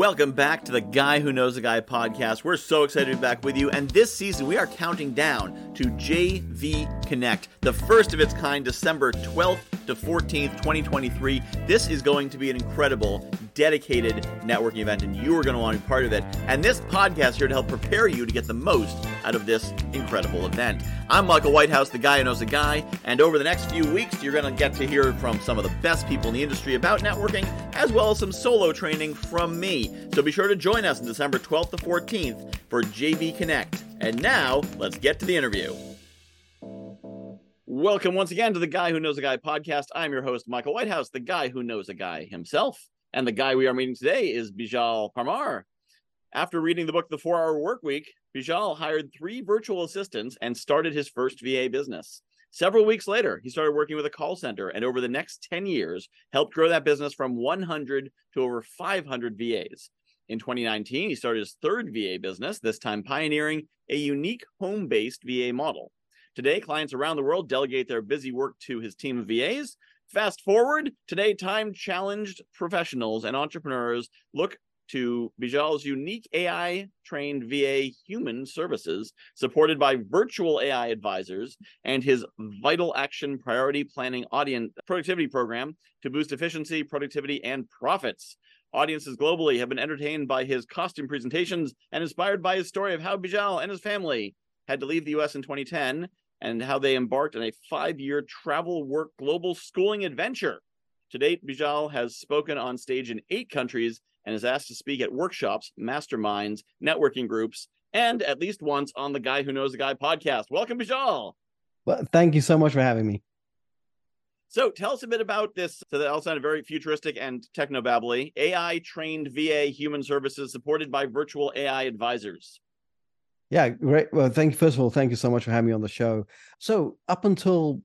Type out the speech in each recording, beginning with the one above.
Welcome back to the Guy Who Knows a Guy podcast. We're so excited to be back with you. And this season, we are counting down to JV Connect, the first of its kind, December 12th to 14th, 2023. This is going to be an incredible, dedicated networking event, and you are going to want to be part of it. And this podcast here to help prepare you to get the most out of this incredible event. I'm Michael Whitehouse, the guy who knows a guy, and over the next few weeks, you're going to get to hear from some of the best people in the industry about networking, as well as some solo training from me. So be sure to join us on December 12th to 14th for JV Connect. And now, let's get to the interview. Welcome once again to the Guy Who Knows a Guy podcast. I'm your host, Michael Whitehouse, the guy who knows a guy himself. And the guy we are meeting today is Beejel Parmar. After reading the book The Four Hour Work Week, Beejel hired three virtual assistants and started his first VA business. Several weeks later, he started working with a call center and over the next 10 years helped grow that business from 100 to over 500 VAs. In 2019, he started his third VA business, this time pioneering a unique home based VA model. Today, clients around the world delegate their busy work to his team of VAs. Fast forward, today, time challenged professionals and entrepreneurs look to Beejel's unique AI trained VA human services, supported by virtual AI advisors, and his Vital Action Priority Planning Audience Productivity Program to boost efficiency, productivity, and profits. Audiences globally have been entertained by his costume presentations and inspired by his story of how Beejel and his family had to leave the US in 2010 and how they embarked on a five year travel work global schooling adventure. To date, Beejel has spoken on stage in eight countries and is asked to speak at workshops, masterminds, networking groups, and at least once on the Guy Who Knows the Guy podcast. Welcome, Beejel. Well, thank you so much for having me. So tell us a bit about this. So that all sounded very futuristic and technobabbly. AI trained VA human services supported by virtual AI advisors. Yeah, great. Well, thank you. First of all, thank you so much for having me on the show. So up until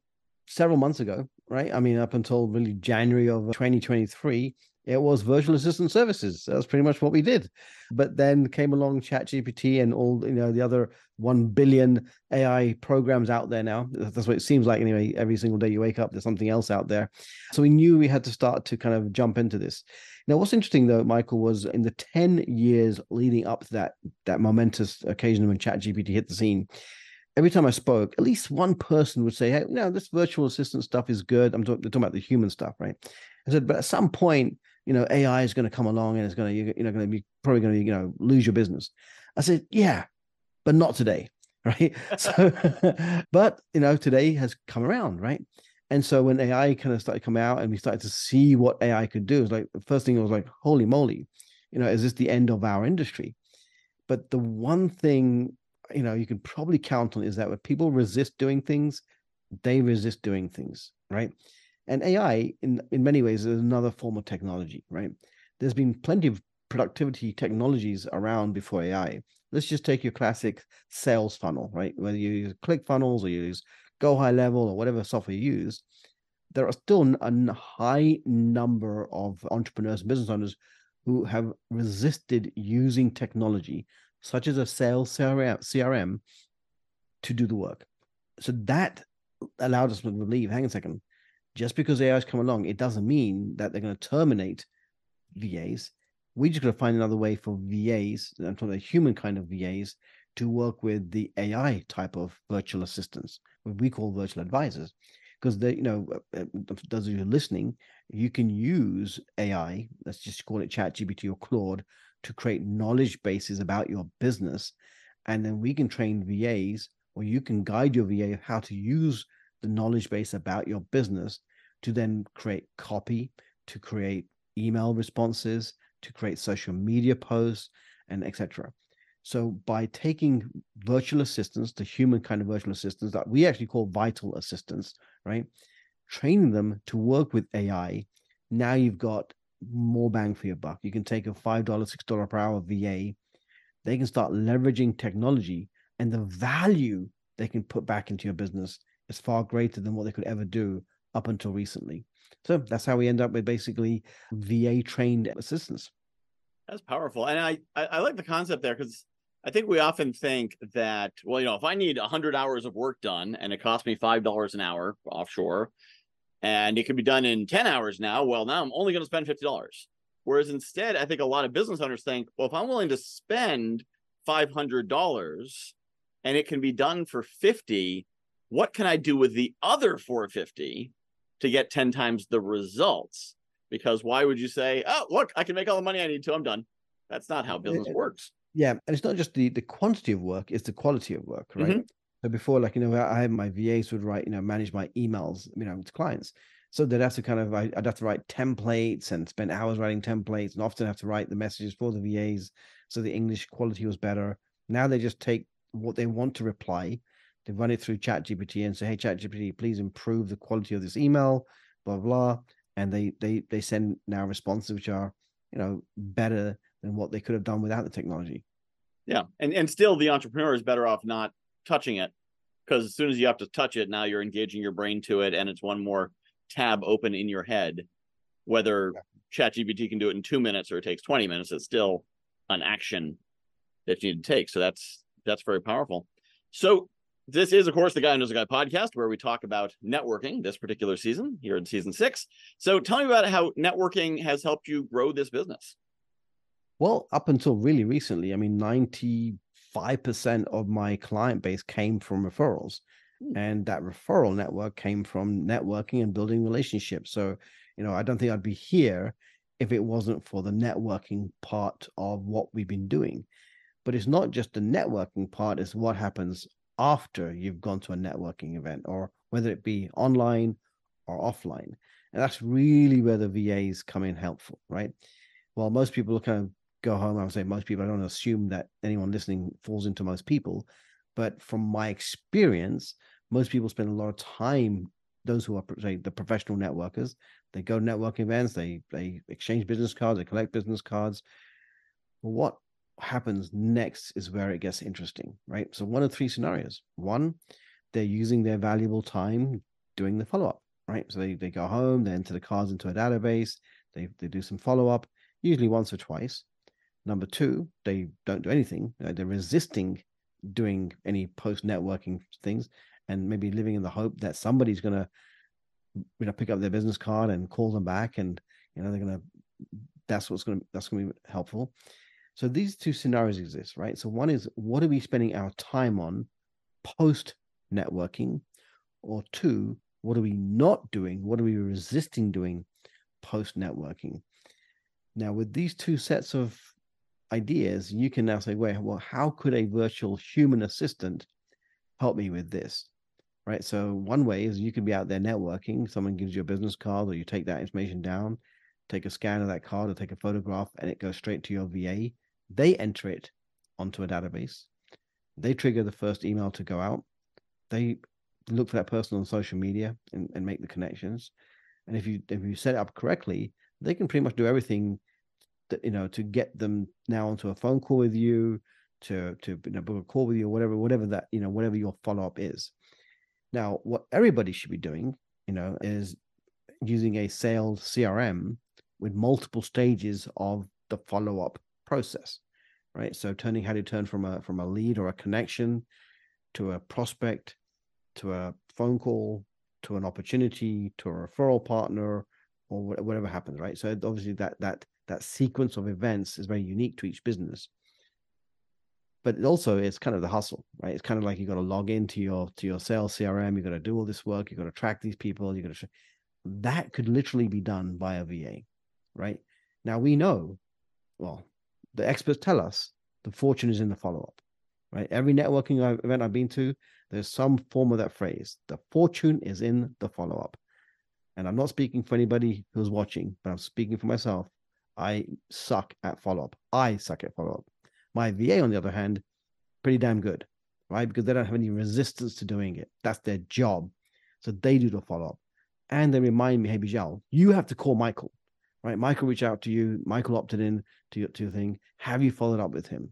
several months ago, right? I mean, up until really January of uh, 2023, it was virtual assistant services. That's pretty much what we did. But then came along ChatGPT and all you know the other one billion AI programs out there now. That's what it seems like anyway. Every single day you wake up, there's something else out there. So we knew we had to start to kind of jump into this. Now, what's interesting though, Michael, was in the 10 years leading up to that that momentous occasion when ChatGPT hit the scene, every time I spoke, at least one person would say, Hey, no, this virtual assistant stuff is good. I'm talking, talking about the human stuff, right? I said, but at some point, you know, AI is going to come along and it's going to, you're, you're going to be probably going to, you know, lose your business. I said, yeah, but not today. Right. so, but, you know, today has come around. Right. And so when AI kind of started coming out and we started to see what AI could do, it's like the first thing was like, holy moly, you know, is this the end of our industry? But the one thing, you know, you can probably count on is that when people resist doing things, they resist doing things. Right. And AI, in, in many ways, is another form of technology, right? There's been plenty of productivity technologies around before AI. Let's just take your classic sales funnel, right? Whether you use ClickFunnels or you use Go High Level or whatever software you use, there are still a high number of entrepreneurs and business owners who have resisted using technology, such as a sales CRM, to do the work. So that allowed us to believe, hang on a second, just because AI has come along, it doesn't mean that they're going to terminate VAs. We just got to find another way for VAs, I'm talking the human kind of VAs, to work with the AI type of virtual assistants, what we call virtual advisors. Because they, you know, uh, uh, those of you listening, you can use AI, let's just call it ChatGPT or Claude, to create knowledge bases about your business. And then we can train VAs, or you can guide your VA how to use the knowledge base about your business to then create copy, to create email responses, to create social media posts, and etc. So by taking virtual assistants, the human kind of virtual assistants that we actually call vital assistants, right? Training them to work with AI, now you've got more bang for your buck. You can take a $5, $6 per hour VA. They can start leveraging technology and the value they can put back into your business is far greater than what they could ever do up until recently. So that's how we end up with basically VA trained assistants. That's powerful. And I, I, I like the concept there because I think we often think that, well, you know, if I need 100 hours of work done and it costs me $5 an hour offshore and it could be done in 10 hours now, well, now I'm only going to spend $50. Whereas instead, I think a lot of business owners think, well, if I'm willing to spend $500 and it can be done for 50, what can I do with the other 450 to get 10 times the results? Because why would you say, oh, look, I can make all the money I need to, I'm done. That's not how business works. Yeah. And it's not just the, the quantity of work, it's the quality of work, right? Mm-hmm. So before, like, you know, I had my VAs would write, you know, manage my emails, you know, to clients. So they'd have to kind of, I, would have to write templates and spend hours writing templates and often have to write the messages for the VAs. So the English quality was better. Now they just take what they want to reply, they run it through ChatGPT and say, "Hey, ChatGPT, please improve the quality of this email." Blah blah, and they they they send now responses which are you know better than what they could have done without the technology. Yeah, and and still the entrepreneur is better off not touching it because as soon as you have to touch it, now you're engaging your brain to it, and it's one more tab open in your head. Whether yeah. ChatGPT can do it in two minutes or it takes twenty minutes, it's still an action that you need to take. So that's that's very powerful. So this is, of course, the Guy Who Knows a Guy podcast where we talk about networking this particular season here in season six. So tell me about how networking has helped you grow this business. Well, up until really recently, I mean, 95% of my client base came from referrals. Hmm. And that referral network came from networking and building relationships. So, you know, I don't think I'd be here if it wasn't for the networking part of what we've been doing. But it's not just the networking part, it's what happens after you've gone to a networking event or whether it be online or offline. And that's really where the VAs come in helpful, right? Well, most people kind of go home. I would say most people, I don't assume that anyone listening falls into most people. But from my experience, most people spend a lot of time, those who are say the professional networkers, they go to networking events, they they exchange business cards, they collect business cards. what happens next is where it gets interesting, right? So one of three scenarios. One, they're using their valuable time doing the follow-up, right? So they, they go home, they enter the cards into a database, they, they do some follow-up, usually once or twice. Number two, they don't do anything. They're resisting doing any post-networking things and maybe living in the hope that somebody's going to you know pick up their business card and call them back and you know they're going to that's what's going to that's going to be helpful so these two scenarios exist, right? So one is what are we spending our time on post networking? Or two, what are we not doing? What are we resisting doing post networking? Now, with these two sets of ideas, you can now say, wait, well, how could a virtual human assistant help me with this? Right. So one way is you can be out there networking. Someone gives you a business card, or you take that information down, take a scan of that card, or take a photograph, and it goes straight to your VA they enter it onto a database. They trigger the first email to go out. They look for that person on social media and, and make the connections. And if you if you set it up correctly, they can pretty much do everything that you know to get them now onto a phone call with you, to to you know, book a call with you, or whatever, whatever that you know, whatever your follow up is. Now, what everybody should be doing, you know, is using a sales CRM with multiple stages of the follow up process, right? So turning how to turn from a from a lead or a connection to a prospect to a phone call to an opportunity to a referral partner or whatever happens, right? So obviously that that that sequence of events is very unique to each business. But also it's kind of the hustle, right? It's kind of like you got to log into your to your sales CRM, you got to do all this work, you got to track these people, you got to that could literally be done by a VA, right? Now we know, well, the experts tell us the fortune is in the follow up, right? Every networking event I've been to, there's some form of that phrase. The fortune is in the follow up. And I'm not speaking for anybody who's watching, but I'm speaking for myself. I suck at follow up. I suck at follow up. My VA, on the other hand, pretty damn good, right? Because they don't have any resistance to doing it. That's their job. So they do the follow up. And they remind me, hey, Beejel, you have to call Michael right? Michael reached out to you. Michael opted in to your, to your thing. Have you followed up with him?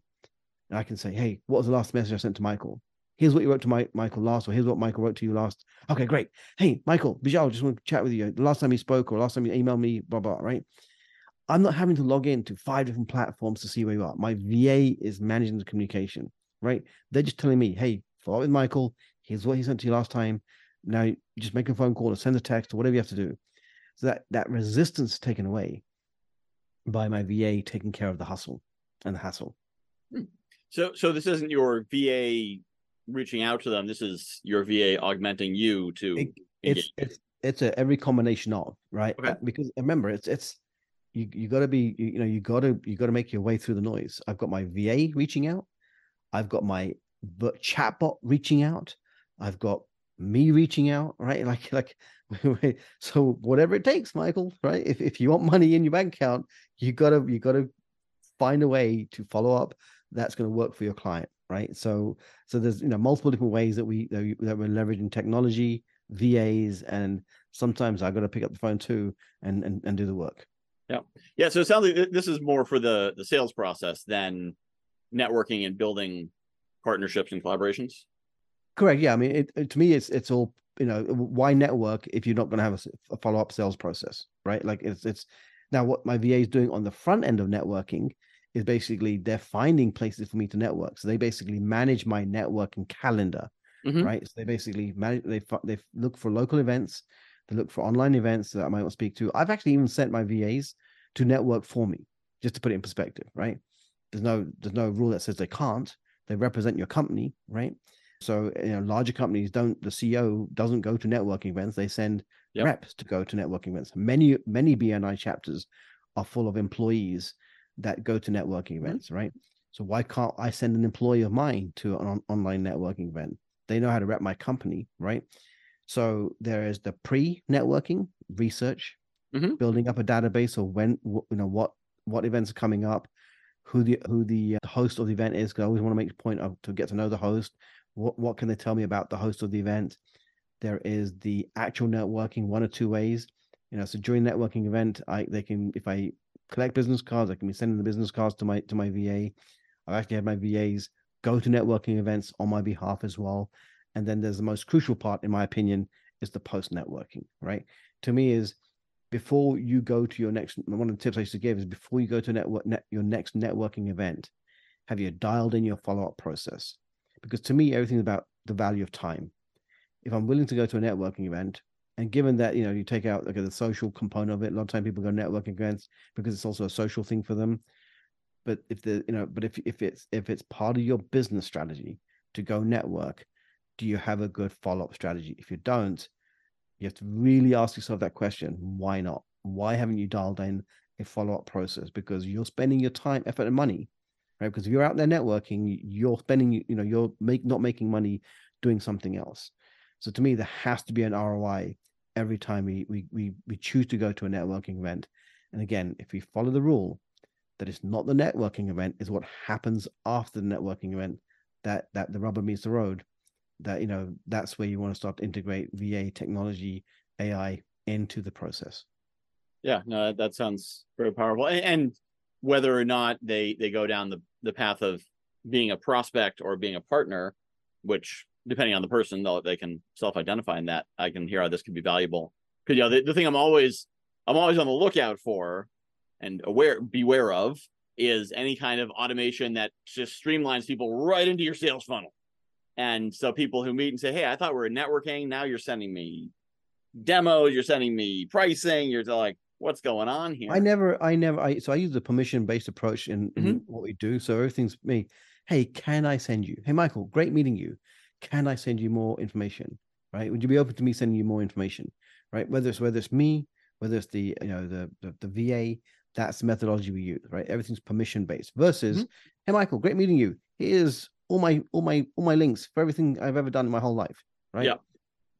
And I can say, hey, what was the last message I sent to Michael? Here's what you wrote to Michael last, or here's what Michael wrote to you last. Okay, great. Hey, Michael, Beejel, just want to chat with you. The last time you spoke or last time you emailed me, blah, blah, right? I'm not having to log in to five different platforms to see where you are. My VA is managing the communication, right? They're just telling me, hey, follow up with Michael. Here's what he sent to you last time. Now just make a phone call or send a text or whatever you have to do. So that that resistance taken away. by my VA taking care of the hustle and the hassle. Hmm. So, so this isn't your VA reaching out to them. This is your VA augmenting you to. It, it's it's it's a every combination of right okay. because remember it's it's you you got to be you, you know you got to you got to make your way through the noise. I've got my VA reaching out. I've got my chatbot reaching out. I've got me reaching out, right? Like, like, so whatever it takes, Michael, right? If, if you want money in your bank account, you gotta, you gotta find a way to follow up that's going to work for your client, right? So, so there's, you know, multiple different ways that we, that, we, that we're leveraging technology, VAs, and sometimes I got to pick up the phone too and, and, and do the work. Yeah. Yeah. So it sounds like uh, this is more for the, the sales process than networking and building partnerships and collaborations. Correct. Yeah. I mean, it, it, to me, it's it's all you know. Why network if you're not going to have a, a follow up sales process, right? Like it's it's now what my VA is doing on the front end of networking is basically they're finding places for me to network. So they basically manage my networking calendar, mm-hmm. right? So they basically manage they they look for local events, they look for online events that I might want to speak to. I've actually even sent my VAs to network for me, just to put it in perspective, right? There's no there's no rule that says they can't. They represent your company, right? So you know, larger companies don't. The CEO doesn't go to networking events. They send yep. reps to go to networking events. Many many BNI chapters are full of employees that go to networking mm-hmm. events, mm-hmm. right? So why can't I send an employee of mine to an on- online networking event? They know how to rep my company, right? So there is the pre-networking research, mm-hmm. building up a database of when you know what what events are coming up, who the who the, uh, host of the event is. Because I always want to make a point of to get to know the host, what what can they tell me about the host of the event? There is the actual networking, one or two ways. You know, so during networking event, I they can if I collect business cards, I can be sending the business cards to my to my VA. I've actually had my VAs go to networking events on my behalf as well. And then there's the most crucial part, in my opinion, is the post networking, right? To me, is before you go to your next one of the tips I used to give is before you go to network net, your next networking event, have you dialed in your follow-up process? Because to me everything's about the value of time. If i'm willing to go to a networking event and given that you know you take out like the social component of it a lot of time people go networking events because it's also a social thing for them. But if the you know but if if it's if it's part of your business strategy to go network do you have a good follow-up strategy? If you don't you have to really ask yourself that question why not? Why haven't you dialed in a follow-up process? Because you're spending your time effort and money right? Because if you're out there networking, you're spending, you know, you're make not making money doing something else. So to me, there has to be an ROI every time we we we we choose to go to a networking event. And again, if we follow the rule that it's not the networking event, is what happens after the networking event that that the rubber meets the road. That you know that's where you want to start to integrate VA technology, AI into the process. Yeah, no, that, sounds very powerful. And whether or not they they go down the, the path of being a prospect or being a partner, which depending on the person, though they can self-identify in that. I can hear how this could be valuable. Because you know, the, the thing I'm always I'm always on the lookout for and aware beware of is any kind of automation that just streamlines people right into your sales funnel. And so people who meet and say, Hey, I thought we were networking. Now you're sending me demos, you're sending me pricing, you're like, what's going on here. I never, I never, I so I use the permission based approach in, in mm-hmm. what we do. So everything's me. Hey, can I send you? Hey, Michael, great meeting you. Can I send you more information? Right? Would you be open to me sending you more information? Right? Whether it's whether it's me, whether it's the you know the the, the VA, that's the methodology we use. Right? Everything's permission based. Versus, mm-hmm. hey, Michael, great meeting you. Here's all my all my all my links for everything I've ever done in my whole life. Right? Yeah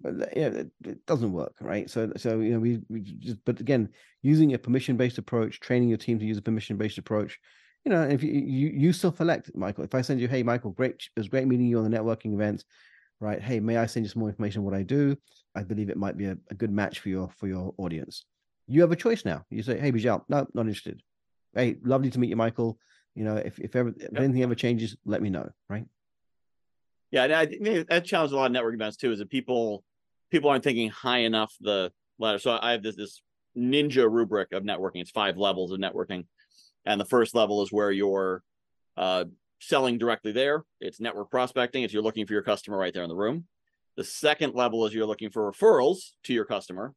but yeah, it, it, doesn't work, right? So, so you know, we, we just, but again, using a permission-based approach, training your team to use a permission-based approach, you know, if you you, you self-elect, Michael. If I send you, hey, Michael, great, it was great meeting you on the networking event, right? Hey, may I send you some more information on what I do? I believe it might be a, a good match for your for your audience. You have a choice now. You say, hey, Beejel, no, not interested. Hey, lovely to meet you, Michael. You know, if if, ever, if yep. anything ever changes, let me know, right? Yeah, and I think that challenges a lot of networking events too. Is that people people aren't thinking high enough the ladder. So I have this this ninja rubric of networking. It's five levels of networking, and the first level is where you're uh, selling directly there. It's network prospecting. It's you're looking for your customer right there in the room. The second level is you're looking for referrals to your customer,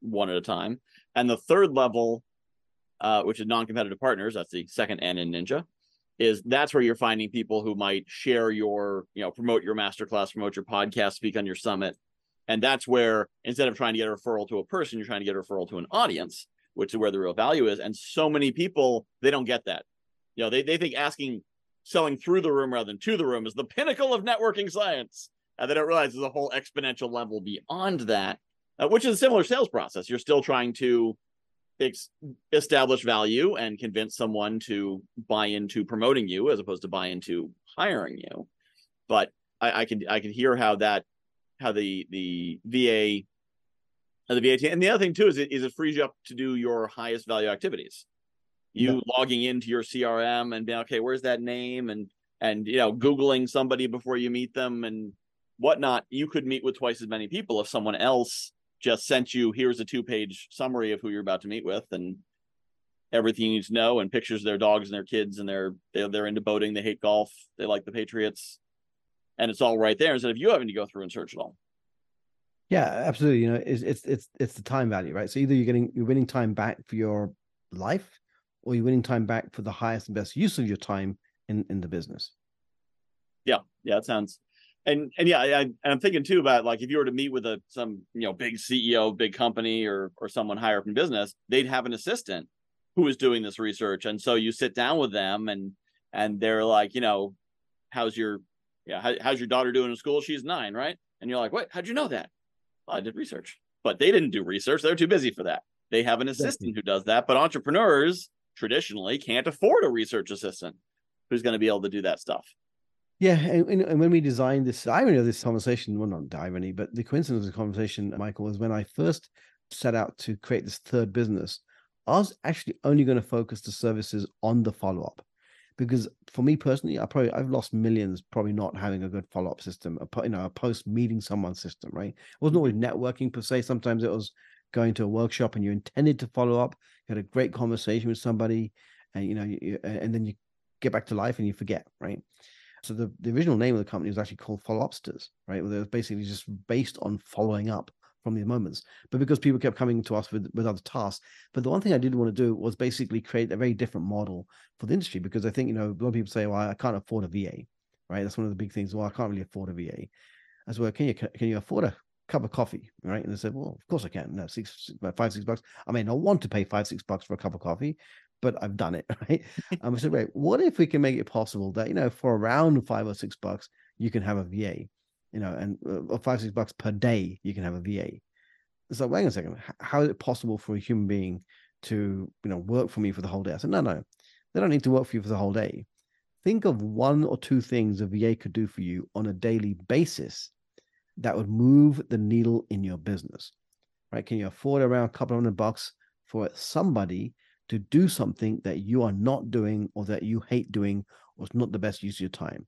one at a time, and the third level uh, which is non-competitive partners. That's the second N in Ninja. Is that's where you're finding people who might share your, you know, promote your masterclass, promote your podcast, speak on your summit, and that's where instead of trying to get a referral to a person, you're trying to get a referral to an audience, which is where the real value is. And so many people they don't get that. You know, they they think asking selling through the room rather than to the room is the pinnacle of networking science. And they don't realize there's a whole exponential level beyond that, uh, which is a similar sales process. You're still trying to ex- establish value and convince someone to buy into promoting you as opposed to buy into hiring you. But I, I can I can hear how that how the the VA uh, the VAT. and the other thing too is it is it frees you up to do your highest value activities. You yeah. logging into your CRM and being okay, where's that name and and you know googling somebody before you meet them and whatnot. You could meet with twice as many people if someone else just sent you here's a two page summary of who you're about to meet with and everything you need to know and pictures of their dogs and their kids and they're they're, they're into boating they hate golf they like the patriots and it's all right there instead of you having to go through and search it all. Yeah absolutely you know it's it's it's, it's the time value right? So either you're getting you're winning time back for your life or you're winning time back for the highest and best use of your time in in the business. Yeah yeah it sounds and and yeah, I, and I'm thinking too about like if you were to meet with a some you know big CEO, big company, or or someone higher up in business, they'd have an assistant who is doing this research, and so you sit down with them, and and they're like, you know, how's your yeah, how, how's your daughter doing in school? She's nine, right? And you're like, what? How'd you know that? Well, I did research, but they didn't do research; they're too busy for that. They have an assistant who does that, but entrepreneurs traditionally can't afford a research assistant who's going to be able to do that stuff. Yeah, and, and, when we designed this, irony of this conversation, well, not irony, but the coincidence of the conversation, Michael, was when I first set out to create this third business, I was actually only going to focus the services on the follow up, because for me personally, I probably I've lost millions probably not having a good follow up system, a, you know, a post meeting someone system, right? It wasn't mm-hmm. always networking per se. Sometimes it was going to a workshop and you intended to follow up, you had a great conversation with somebody, and you know, you, and then you get back to life and you forget, right? So the, the original name of the company was actually called Followupsters, right? Where it was basically just based on following up from the moments. But because people kept coming to us with, with other tasks. But the one thing I did want to do was basically create a very different model for the industry because I think, you know, a lot of people say, well, I can't afford a VA, right? That's one of the big things. Well, I can't really afford a VA. As well, can you can you afford a cup of coffee, right? And they said, well, of course I can. No, six, five, six bucks. I mean, I want to pay five, six bucks for a cup of coffee, but I've done it, right? um, I said, wait, what if we can make it possible that, you know, for around five or six bucks, you can have a VA, you know, and uh, five, six bucks per day, you can have a VA. It's like, wait a second, how is it possible for a human being to, you know, work for me for the whole day? I said, no, no, they don't need to work for you for the whole day. Think of one or two things a VA could do for you on a daily basis that would move the needle in your business, right? Can you afford around a couple hundred bucks for somebody to do something that you are not doing or that you hate doing or it's not the best use of your time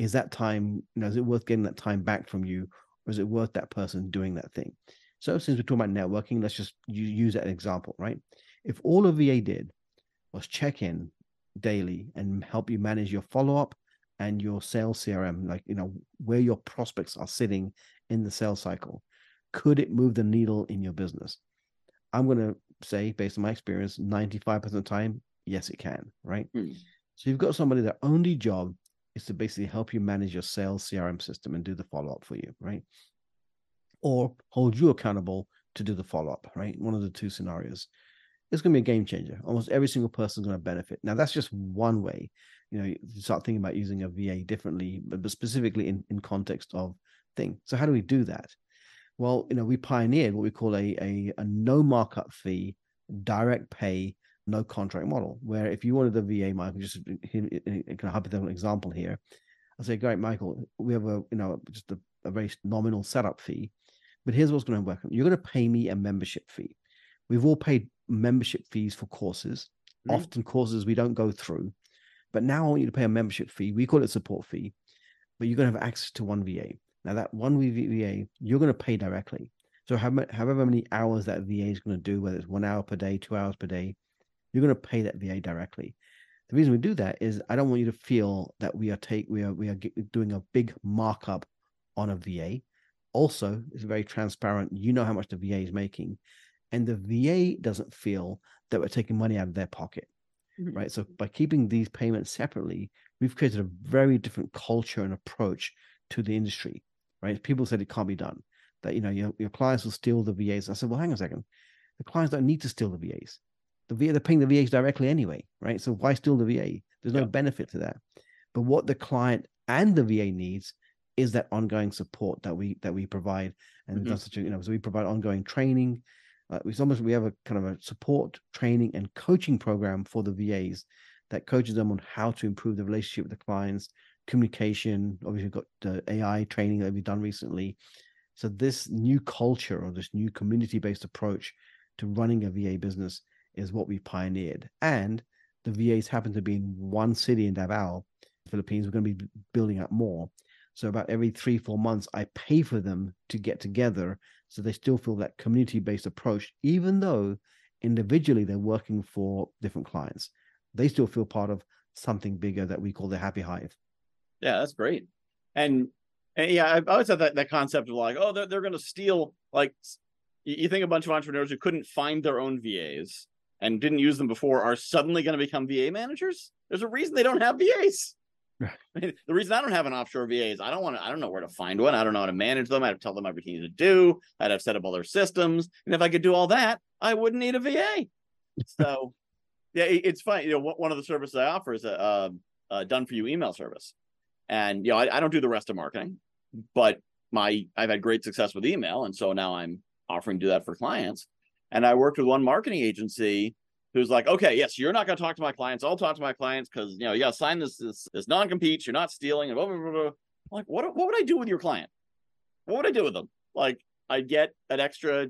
is that time you know is it worth getting that time back from you or is it worth that person doing that thing so since we're talking about networking let's just use that example right if all a va did was check in daily and help you manage your follow-up and your sales crm like you know where your prospects are sitting in the sales cycle could it move the needle in your business i'm going to say, based on my experience, 95% of the time, yes, it can, right? Mm. So you've got somebody their only job is to basically help you manage your sales CRM system and do the follow up for you, right? Or hold you accountable to do the follow up, right? One of the two scenarios. It's going to be a game changer. Almost every single person is going to benefit. Now, that's just one way. You know, you start thinking about using a VA differently, but, specifically in, in context of thing. So, how do we do that? Well, you know, we pioneered what we call a, a, a no markup fee, direct pay, no contract model, where if you wanted the VA, Michael, just in a hypothetical example here, I say, great, Michael, we have a, you know, just a, a very nominal setup fee, but here's what's going to work. You're going to pay me a membership fee. We've all paid membership fees for courses, mm-hmm. often courses we don't go through, but now I want you to pay a membership fee. We call it support fee, but you're going to have access to one VA. Now that one VA, you're going to pay directly. So however many hours that VA is going to do, whether it's one hour per day, two hours per day, you're going to pay that VA directly. The reason we do that is I don't want you to feel that we are take we are we are doing a big markup on a VA. Also, it's very transparent. You know how much the VA is making, and the VA doesn't feel that we're taking money out of their pocket, Mhm. right? So by keeping these payments separately, we've created a very different culture and approach to the industry, right? People said it can't be done. That you know your, your clients will steal the VAs. I said, well, hang on a second. The clients don't need to steal the VAs. The VA they're paying the VAs directly anyway, right? So why steal the VA? There's no Yeah. benefit to that. But what the client and the VA needs is that ongoing support that we that we provide, and Mhm. that's such a, you know so we provide ongoing training. Uh, we almost we have a kind of a support training and coaching program for the VAs that coaches them on how to improve the relationship with the clients, communication. Obviously, we've got the AI training that we've done recently. So this new culture or this new community-based approach to running a VA business is what we pioneered. And the VAs happen to be in one city in Davao, Philippines. We're going to be building up more. So about every three, four months, I pay for them to get together so they still feel that community-based approach, even though individually they're working for different clients. They still feel part of something bigger that we call the happy hive. Yeah, that's great. And, and yeah, I've always had that, that concept of like, oh, they're, they're going to steal. Like, you think a bunch of entrepreneurs who couldn't find their own VAs and didn't use them before are suddenly going to become VA managers. There's a reason they don't have VAs. I mean, the reason I don't have an offshore VA is I don't want to, I don't know where to find one. I don't know how to manage them. I have to tell them everything to do. I'd have set up all their systems. And if I could do all that, I wouldn't need a VA. So, yeah, it, it's fine. You know, one of the services I offer is a, uh, a done for you email service. And you know, I, I don't do the rest of marketing, but my I've had great success with email, and so now I'm offering to do that for clients. And I worked with one marketing agency who's like, okay, yes, you're not going to talk to my clients. I'll talk to my clients because you know you got sign this this, this non compete. You're not stealing. And blah, blah, blah, blah. Like, what what would I do with your client? What would I do with them? Like, I'd get an extra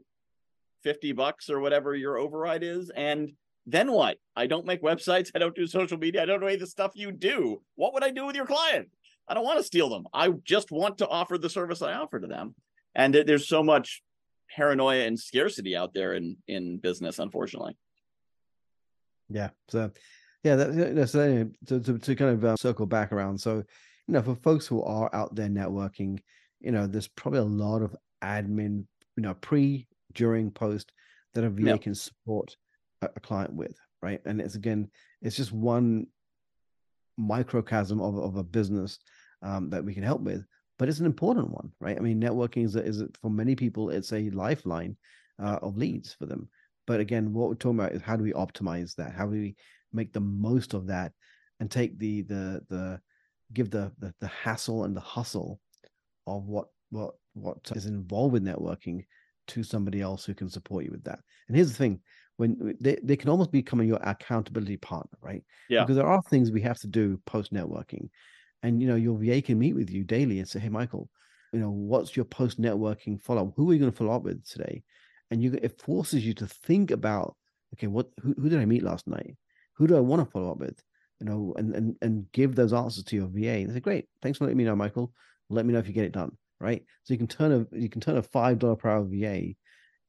fifty bucks or whatever your override is, and then what? I don't make websites. I don't do social media. I don't do any of the stuff you do. What would I do with your client? I don't want to steal them. I just want to offer the service I offer to them. And there's so much paranoia and scarcity out there in in business, unfortunately. Yeah. So, yeah, that, that's uh, to, to, to kind of uh, circle back around. So, you know, for folks who are out there networking, you know, there's probably a lot of admin, you know, pre, during, post that a VA Yeah. can support a, a client with, right? And it's again, it's just one microcosm of, of a business um, that we can help with, but it's an important one, right? I mean, networking is, a, is a, for many people, it's a lifeline uh, of leads for them. But again, what we're talking about is how do we optimize that? How do we make the most of that and take the the the give the the, the hassle and the hustle of what what what is involved with networking to somebody else who can support you with that. And here's the thing: when they, they can almost become your accountability partner, right? Yeah. Because there are things we have to do post networking, and you know your VA can meet with you daily and say, "Hey, Michael, you know what's your post networking follow up? Who are you going to follow up with today?" And you it forces you to think about, okay, what who, who did I meet last night? Who do I want to follow up with? You know, and and and give those answers to your VA. They say, "Great, thanks for letting me know, Michael. Let me know if you get it done." Right? So you can turn a you can turn a five dollar per hour VA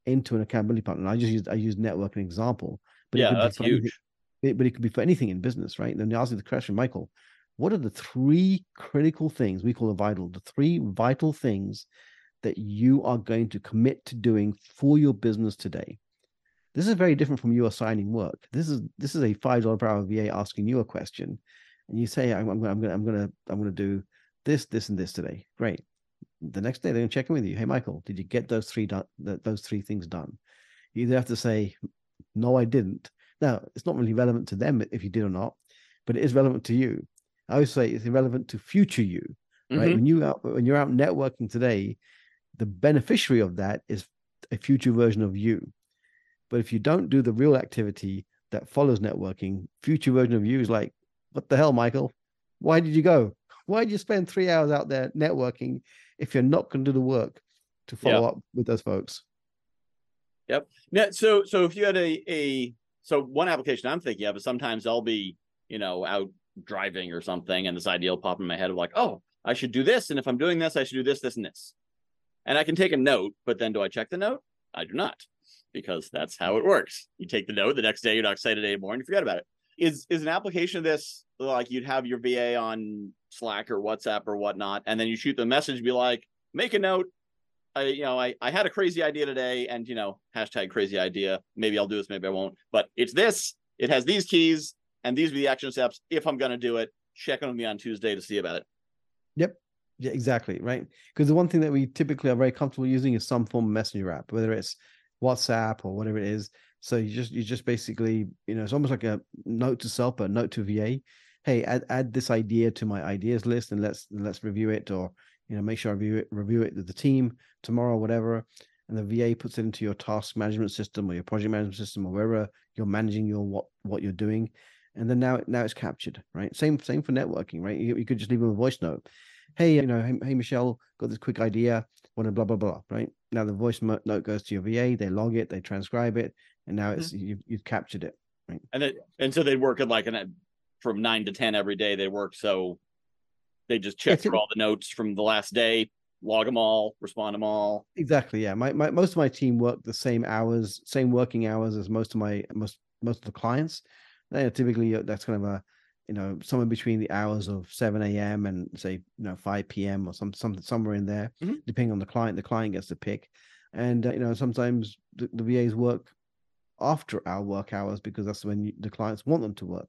into an accountability partner. And I just used I used network an example, but it yeah, could be that's for anything- huge. it- but it could be for anything in business, right? Then they ask you the question, Michael, what are the three critical things we call the vital, the three vital things that you are going to commit to doing for your business today? This is very different from you assigning work. This is this is a five dollar per hour VA asking you a question, and you say, "I'm, I'm, I'm gonna I'm gonna I'm gonna do this, this, and this today." Great. The next day they're gonna check in with you. Hey, Michael, did you get those three done? Those three things done? You either have to say, "No, I didn't." Now, it's not really relevant to them if you did or not, but it is relevant to you. I always say it's irrelevant to future you, right? Mhm. When you out when you're out networking today, the beneficiary of that is a future version of you. But if you don't do the real activity that follows networking, future version of you is like, what the hell, Michael? Why did you go? Why did you spend three hours out there networking if you're not going to do the work to follow up with those folks? Yep. Yeah. So so if you had a a so one application I'm thinking of is sometimes I'll be you know out driving or something, and this idea will pop in my head of like, oh, I should do this, and if I'm doing this, I should do this, this, and this, and I can take a note. But then, do I check the note? I do not, because that's how it works. You take the note the next day, you're not excited anymore, and you forget about it. Is is an application of this like you'd have your VA on Slack or WhatsApp or whatnot, and then you shoot the message, be like, make a note, I, you know, I, I had a crazy idea today and, you know, hashtag crazy idea. Maybe I'll do this, maybe I won't, but it's this, it has these keys and these are the action steps. If I'm going to do it, check with me on Tuesday to see about it. Yep. Yeah, exactly. Right. Because the one thing that we typically are very comfortable using is some form of messenger app, whether it's WhatsApp or whatever it is. So you just, you just basically, you know, it's almost like a note to self, a note to VA. Hey, add, add this idea to my ideas list and let's, let's review it or, you know, make sure I review it, review it with the team tomorrow, whatever. And the VA puts it into your task management system or your project management system or wherever you're managing your what what you're doing. And then now now it's captured, right? Same same for networking, right? You, you could just leave them a voice note. Hey, you know, hey, hey Michelle, got this quick idea, want to blah blah blah, right? Now the voice note goes to your VA, they log it, they transcribe it, and now it's mm-hmm. you've, you've captured it, right? And it and so they work at like an from nine to ten every day. They work so they just check through all the notes from the last day, log them all, respond them all. Exactly. Yeah. My, my most of my team work the same hours, same working hours as most of my most most of the clients. They typically uh, that's kind of a you know somewhere between the hours of 7 a.m. and say you know 5 p.m. or some something somewhere in there, mm-hmm. depending on the client. The client gets to pick, and uh, you know sometimes the, the VAs work after our work hours because that's when you, the clients want them to work.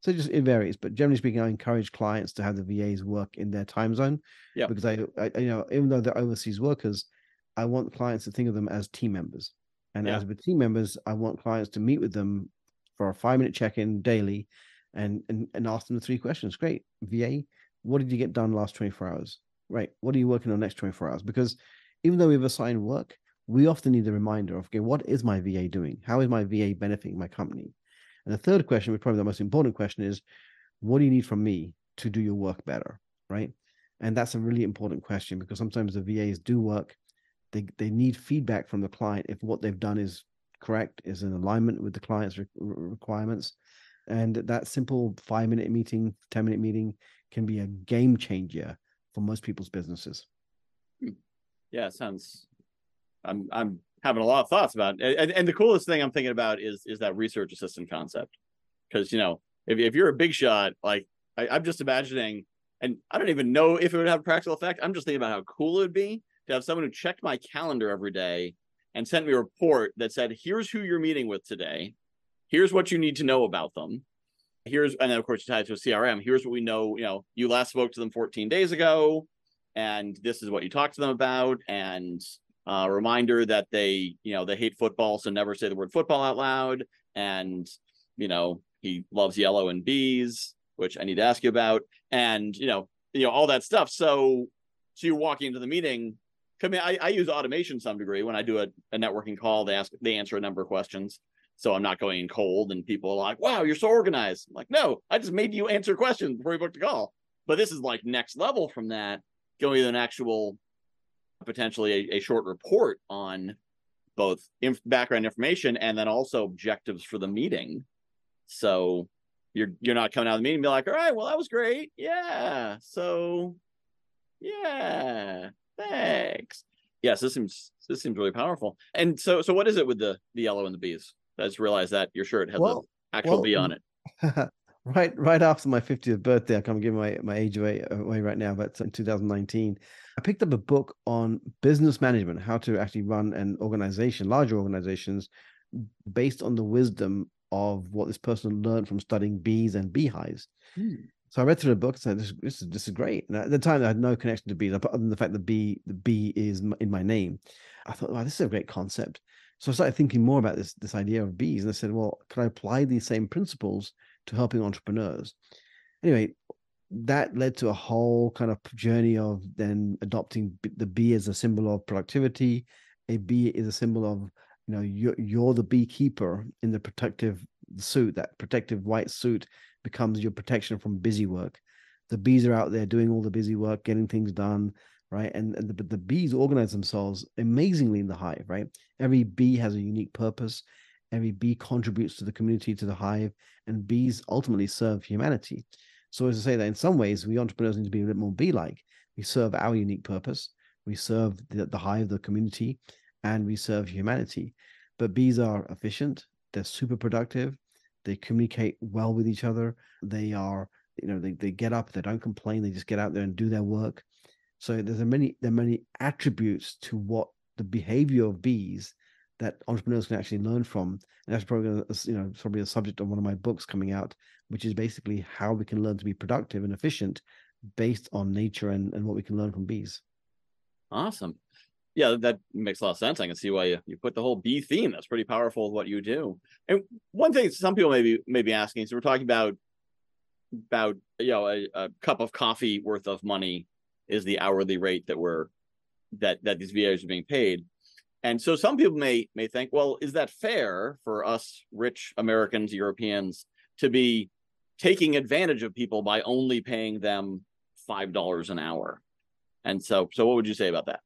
So just it varies, but generally speaking, I encourage clients to have the VAs work in their time zone. Yeah. Because I, I, you know, even though they're overseas workers, I want clients to think of them as team members. And yeah. as with team members, I want clients to meet with them for a five minute check in daily, and and and ask them the three questions. Great, VA, what did you get done last twenty four hours? Right, what are you working on next twenty four hours? Because even though we've assigned work, we often need a reminder of okay, what is my VA doing? How is my VA benefiting my company? And the third question, which probably the most important question, is what do you need from me to do your work better? Right. And that's a really important question because sometimes the VAs do work. They they need feedback from the client if what they've done is correct, is in alignment with the client's re- requirements. And that simple five minute meeting, 10 minute meeting can be a game changer for most people's businesses. Hmm. Yeah, sounds I'm I'm having a lot of thoughts about it. And, and the coolest thing I'm thinking about is is that research assistant concept. Because you know, if if you're a big shot, like I, I'm just imagining, and I don't even know if it would have a practical effect. I'm just thinking about how cool it would be to have someone who checked my calendar every day and sent me a report that said, "Here's who you're meeting with today. Here's what you need to know about them. Here's and then of course you tie it to a CRM. Here's what we know. You know, you last spoke to them 14 days ago, and this is what you talked to them about, and uh, reminder that they, you know, they hate football, so never say the word football out loud. And, you know, he loves yellow and bees, which I need to ask you about. And, you know, you know, all that stuff. So, so you're walking into the meeting. Come in, I, I use automation some degree when I do a, a networking call. They ask, they answer a number of questions. So I'm not going in cold and people are like, wow, you're so organized. I'm like, no, I just made you answer questions before you booked a call. But this is like next level from that, going to an actual potentially a, a short report on both inf- background information and then also objectives for the meeting. So you're you're not coming out of the meeting and be like, all right, well that was great, yeah. So yeah, thanks. Yes, this seems this seems really powerful. And so so what is it with the the yellow and the bees? I just realized that your shirt has well, an actual well, bee on it. right right after my 50th birthday, I can't give my, my age away away right now, but in 2019, I picked up a book on business management, how to actually run an organization, larger organizations, based on the wisdom of what this person learned from studying bees and beehives. Hmm. So I read through the book and said, this, this, is, this is great. And at the time, I had no connection to bees, other than the fact that bee, the bee is in my name. I thought, wow, this is a great concept. So I started thinking more about this, this idea of bees. And I said, well, can I apply these same principles to helping entrepreneurs? Anyway, that led to a whole kind of journey of then adopting the bee as a symbol of productivity. A bee is a symbol of, you know, you're, you're the beekeeper in the protective suit. That protective white suit becomes your protection from busy work. The bees are out there doing all the busy work, getting things done, right? And, and the, the bees organize themselves amazingly in the hive, right? Every bee has a unique purpose. Every bee contributes to the community, to the hive, and bees ultimately serve humanity. So as I say that in some ways, we entrepreneurs need to be a bit more bee like. We serve our unique purpose. We serve the, the hive, the community, and we serve humanity. But bees are efficient. They're super productive. They communicate well with each other. They are, you know, they, they get up, they don't complain. They just get out there and do their work. So there's a many there are many attributes to what the behavior of bees that entrepreneurs can actually learn from. And that's probably you know probably a subject of one of my books coming out, which is basically how we can learn to be productive and efficient based on nature and, and what we can learn from bees. Awesome. Yeah, that makes a lot of sense. I can see why you, you put the whole bee theme. That's pretty powerful what you do. And one thing some people may be, may be asking, so we're talking about about you know a, a cup of coffee worth of money is the hourly rate that we're that that these VAs are being paid. And so some people may may think, well, is that fair for us rich Americans, Europeans to be taking advantage of people by only paying them five dollars an hour? And so so what would you say about that?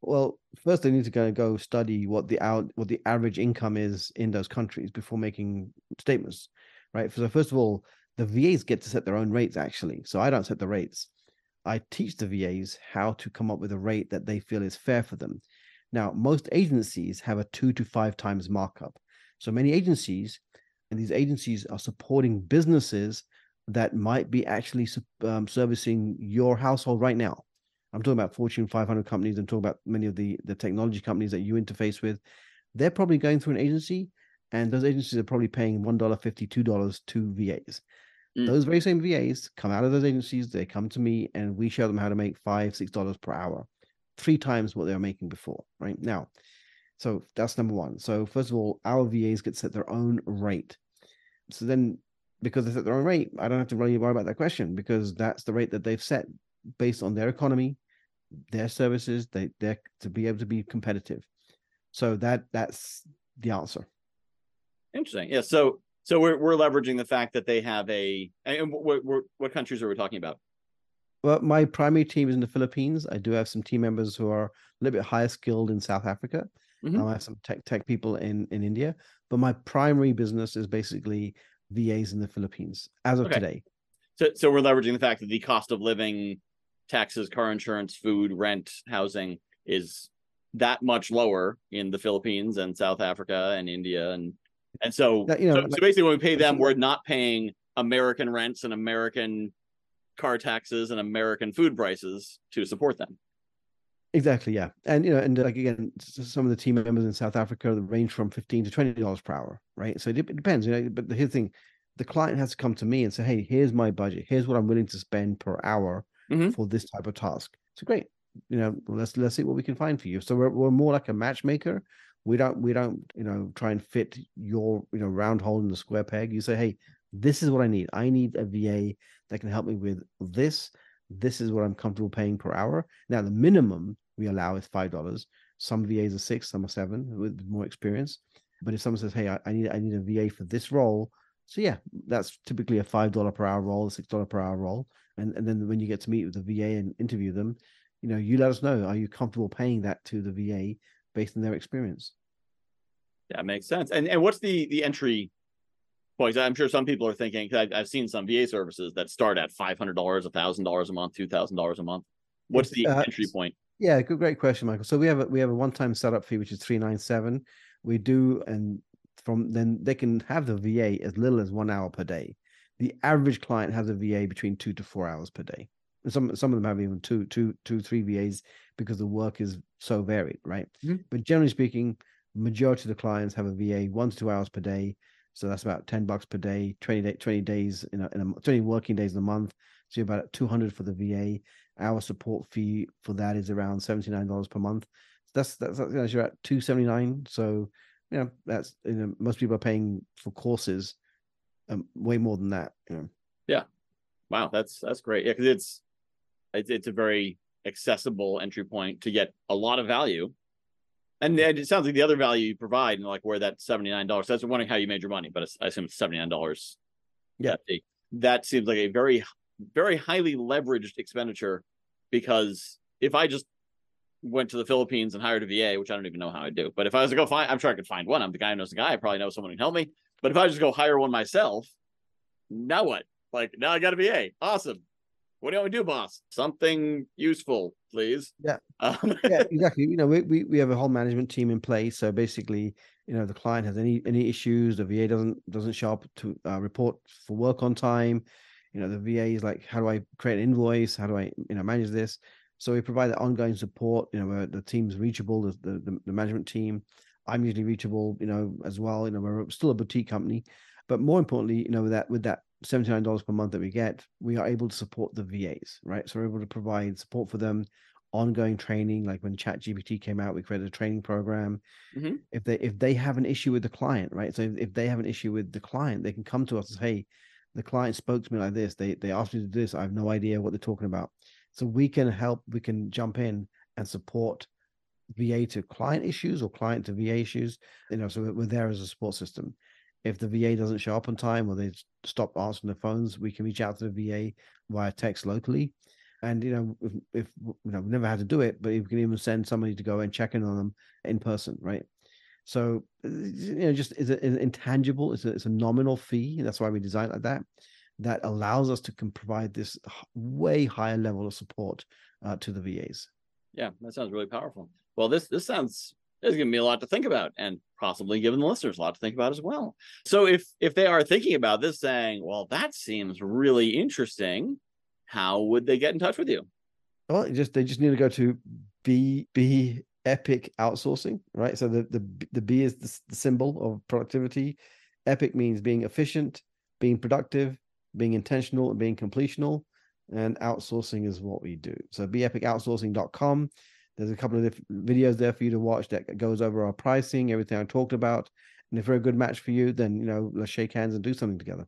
Well, first they need to go go study what the out what the average income is in those countries before making statements, right? So first of all, the VAs get to set their own rates actually. So I don't set the rates. I teach the VAs how to come up with a rate that they feel is fair for them. Now, most agencies have a two to five times markup. So many agencies, and these agencies are supporting businesses that might be actually um, servicing your household right now. I'm talking about Fortune 500 companies. I'm talking about many of the the technology companies that you interface with. They're probably going through an agency, and those agencies are probably paying one dollar fifty, two dollars to VAs. Mm. Those very same VAs come out of those agencies. They come to me, and we show them how to make five, six dollars per hour, three times what they were making before. Right now, so that's number one. So first of all, our VAs get set their own rate. So then, because they set their own rate, I don't have to really worry about that question because that's the rate that they've set based on their economy, their services, they they to be able to be competitive. So that that's the answer. Interesting. Yeah. So so we're we're leveraging the fact that they have a and what what, what countries are we talking about? Well, my primary team is in the Philippines. I do have some team members who are a little bit higher skilled in South Africa. Mm-hmm. I have some tech tech people in in India, but my primary business is basically VAs in the Philippines as of okay. today. So so we're leveraging the fact that the cost of living taxes, car insurance, food, rent, housing is that much lower in the Philippines and South Africa and India and and so that, you know, so, like, so, basically when we pay them we're not paying American rents and American car taxes and American food prices to support them. Exactly, yeah, and you know, and like again, some of the team members in South Africa range from fifteen to twenty dollars per hour, right? So it, it depends, you know. But the thing, the client has to come to me and say, "Hey, here's my budget. Here's what I'm willing to spend per hour mm-hmm. for this type of task. So great. You know, let's let's see what we can find for you. So we're, we're more like a matchmaker. We don't we don't you know try and fit your you know round hole in the square peg. You say, hey, this is what I need. I need a VA that can help me with this. This is what I'm comfortable paying per hour. Now the minimum we allow is five dollars. Some VAs are six, some are seven with more experience. But if someone says, "Hey, I, I, need I need a VA for this role," so yeah, that's typically a five dollar per hour role, a six dollar per hour role, and and then when you get to meet with the VA and interview them, you know, you let us know. Are you comfortable paying that to the VA based on their experience? That makes sense. And and what's the the entry point? I'm sure some people are thinking. I've, I've seen some VA services that start at five hundred dollars, a thousand dollars a month, two thousand dollars a month. What's the uh, entry point? Yeah, good, great question, Michael. So we have a, we have a one time setup fee which is three nine seven. We do, and from then they can have the VA as little as one hour per day the average client has a VA between two to four hours per day. And some some of them have even two, two, two, three VAs because the work is so varied, right? Mm-hmm. But generally speaking, majority of the clients have a VA one to two hours per day. So that's about 10 bucks per day, 20, day, 20 days in a, in a 20 working days in a month. So about 200 for the VA. Our support fee for that is around $79 per month. So that's, that's, that's you're at 279. So, you know, that's, you know, most people are paying for courses um, way more than that. You know? Yeah. Wow, that's that's great. Yeah, because it's, it's it's a very accessible entry point to get a lot of value. And it sounds like the other value you provide, and like where that seventy nine dollars. That's wondering how you made your money, but I assume it's seventy nine dollars. Yeah, that seems like a very, very highly leveraged expenditure, because if I just went to the Philippines and hired a VA, which I don't even know how I do, but if I was to go find, I'm sure I could find one. I'm the guy who knows the guy. I probably know someone who can help me. But if I just go hire one myself, now what? Like now I got a VA. Awesome. What do you want me to do, boss? Something useful, please. Yeah. Um, yeah, exactly. You know, we, we we have a whole management team in place. So basically, you know, the client has any any issues, the VA doesn't doesn't show up to uh, report for work on time. You know, the VA is like, how do I create an invoice? How do I, you know, manage this? So we provide that ongoing support. You know, where the team's reachable, the, the the management team. I'm usually reachable, you know, as well. You know, we're still a boutique company, but more importantly, you know, with that with that $79 per month that we get, we are able to support the VAs, right? So we're able to provide support for them, ongoing training. Like when ChatGPT came out, we created a training program. Mm-hmm. If they if they have an issue with the client, right? So if, if, they have an issue with the client, they can come to us and say, hey, the client spoke to me like this. They they asked me to do this. I have no idea what they're talking about. So we can help, we can jump in and support VA to client issues or client to VA issues. You know, so we're there as a support system. If the VA doesn't show up on time or they stop answering the phones, we can reach out to the VA via text locally. And you know, if, if you know, we've never had to do it, but you can even send somebody to go and check in on them in person, right? So you know, just an intangible. It's a, it's a nominal fee. And that's why we designed like that. That allows us to can provide this way higher level of support uh, to the VAs. Yeah, that sounds really powerful. Well, this this sounds there's going to be a lot to think about and possibly giving the listeners a lot to think about as well. So if if they are thinking about this saying well that seems really interesting how would they get in touch with you? Well just they just need to go to b b epic outsourcing right? So the the, the b is the, the symbol of productivity. Epic means being efficient being productive being intentional and being completional and outsourcing is what we do. So beeepicoutsourcing.com there's a couple of videos there for you to watch that goes over our pricing, everything I talked about. And if we're a good match for you, then you know let's shake hands and do something together.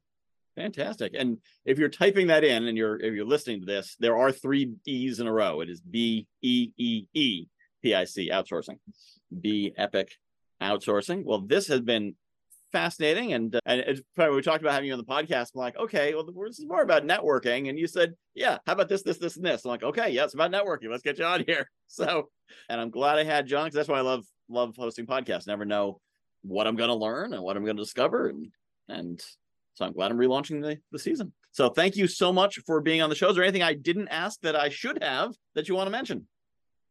Fantastic. And if you're typing that in and you're if you're listening to this, there are three E's in a row. It is B E E E P I C outsourcing. B Epic outsourcing. Well, this has been fascinating. And uh, and it's funny, we talked about having you on the podcast. I'm like, okay, well, this is more about networking. And you said, yeah, how about this, this, this, and this? I'm like, okay, yeah, it's about networking. Let's get you on here. So, and I'm glad I had John because that's why I love love hosting podcasts. Never know what I'm going to learn and what I'm going to discover, and and so I'm glad I'm relaunching the the season. So thank you so much for being on the show. Is there anything I didn't ask that I should have that you want to mention?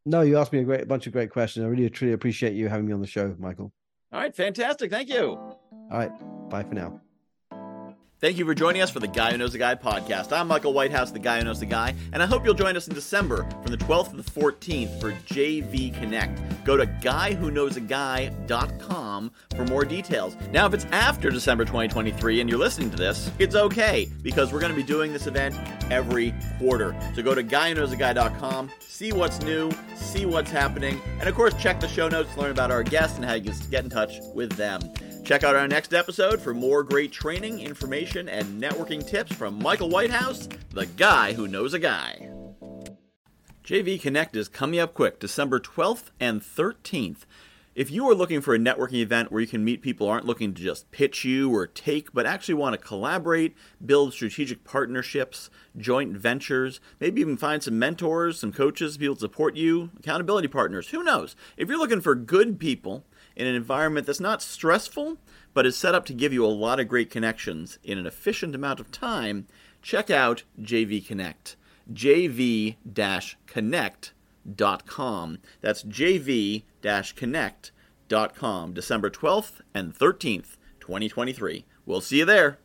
No, you asked me a great bunch of great questions. I really truly appreciate you having me on the show, Michael. All right, fantastic. Thank you. All right. Bye for now. Thank you for joining us for the Guy Who Knows the Guy podcast. I'm Michael Whitehouse, the guy who knows the guy, and I hope you'll join us in December from the 12th to the 14th for JV Connect. Go to guywhoknowsaguy.com for more details. Now, if it's after December 2023 and you're listening to this, it's okay because we're going to be doing this event every quarter. So go to guywhoknowsaguy.com, see what's new, see what's happening, and of course, check the show notes to learn about our guests and how you can get in touch with them. Check out our next episode for more great training, information, and networking tips from Michael Whitehouse, the guy who knows a guy. JV Connect is coming up quick, December 12th and 13th. If you are looking for a networking event where you can meet people aren't looking to just pitch you or take, but actually want to collaborate, build strategic partnerships, joint ventures, maybe even find some mentors, some coaches, people to support you, accountability partners, who knows? If you're looking for good people in an environment that's not stressful, but is set up to give you a lot of great connections in an efficient amount of time, check out JV Connect. JV Connect.com. That's JV Connect.com, December 12th and 13th, 2023. We'll see you there.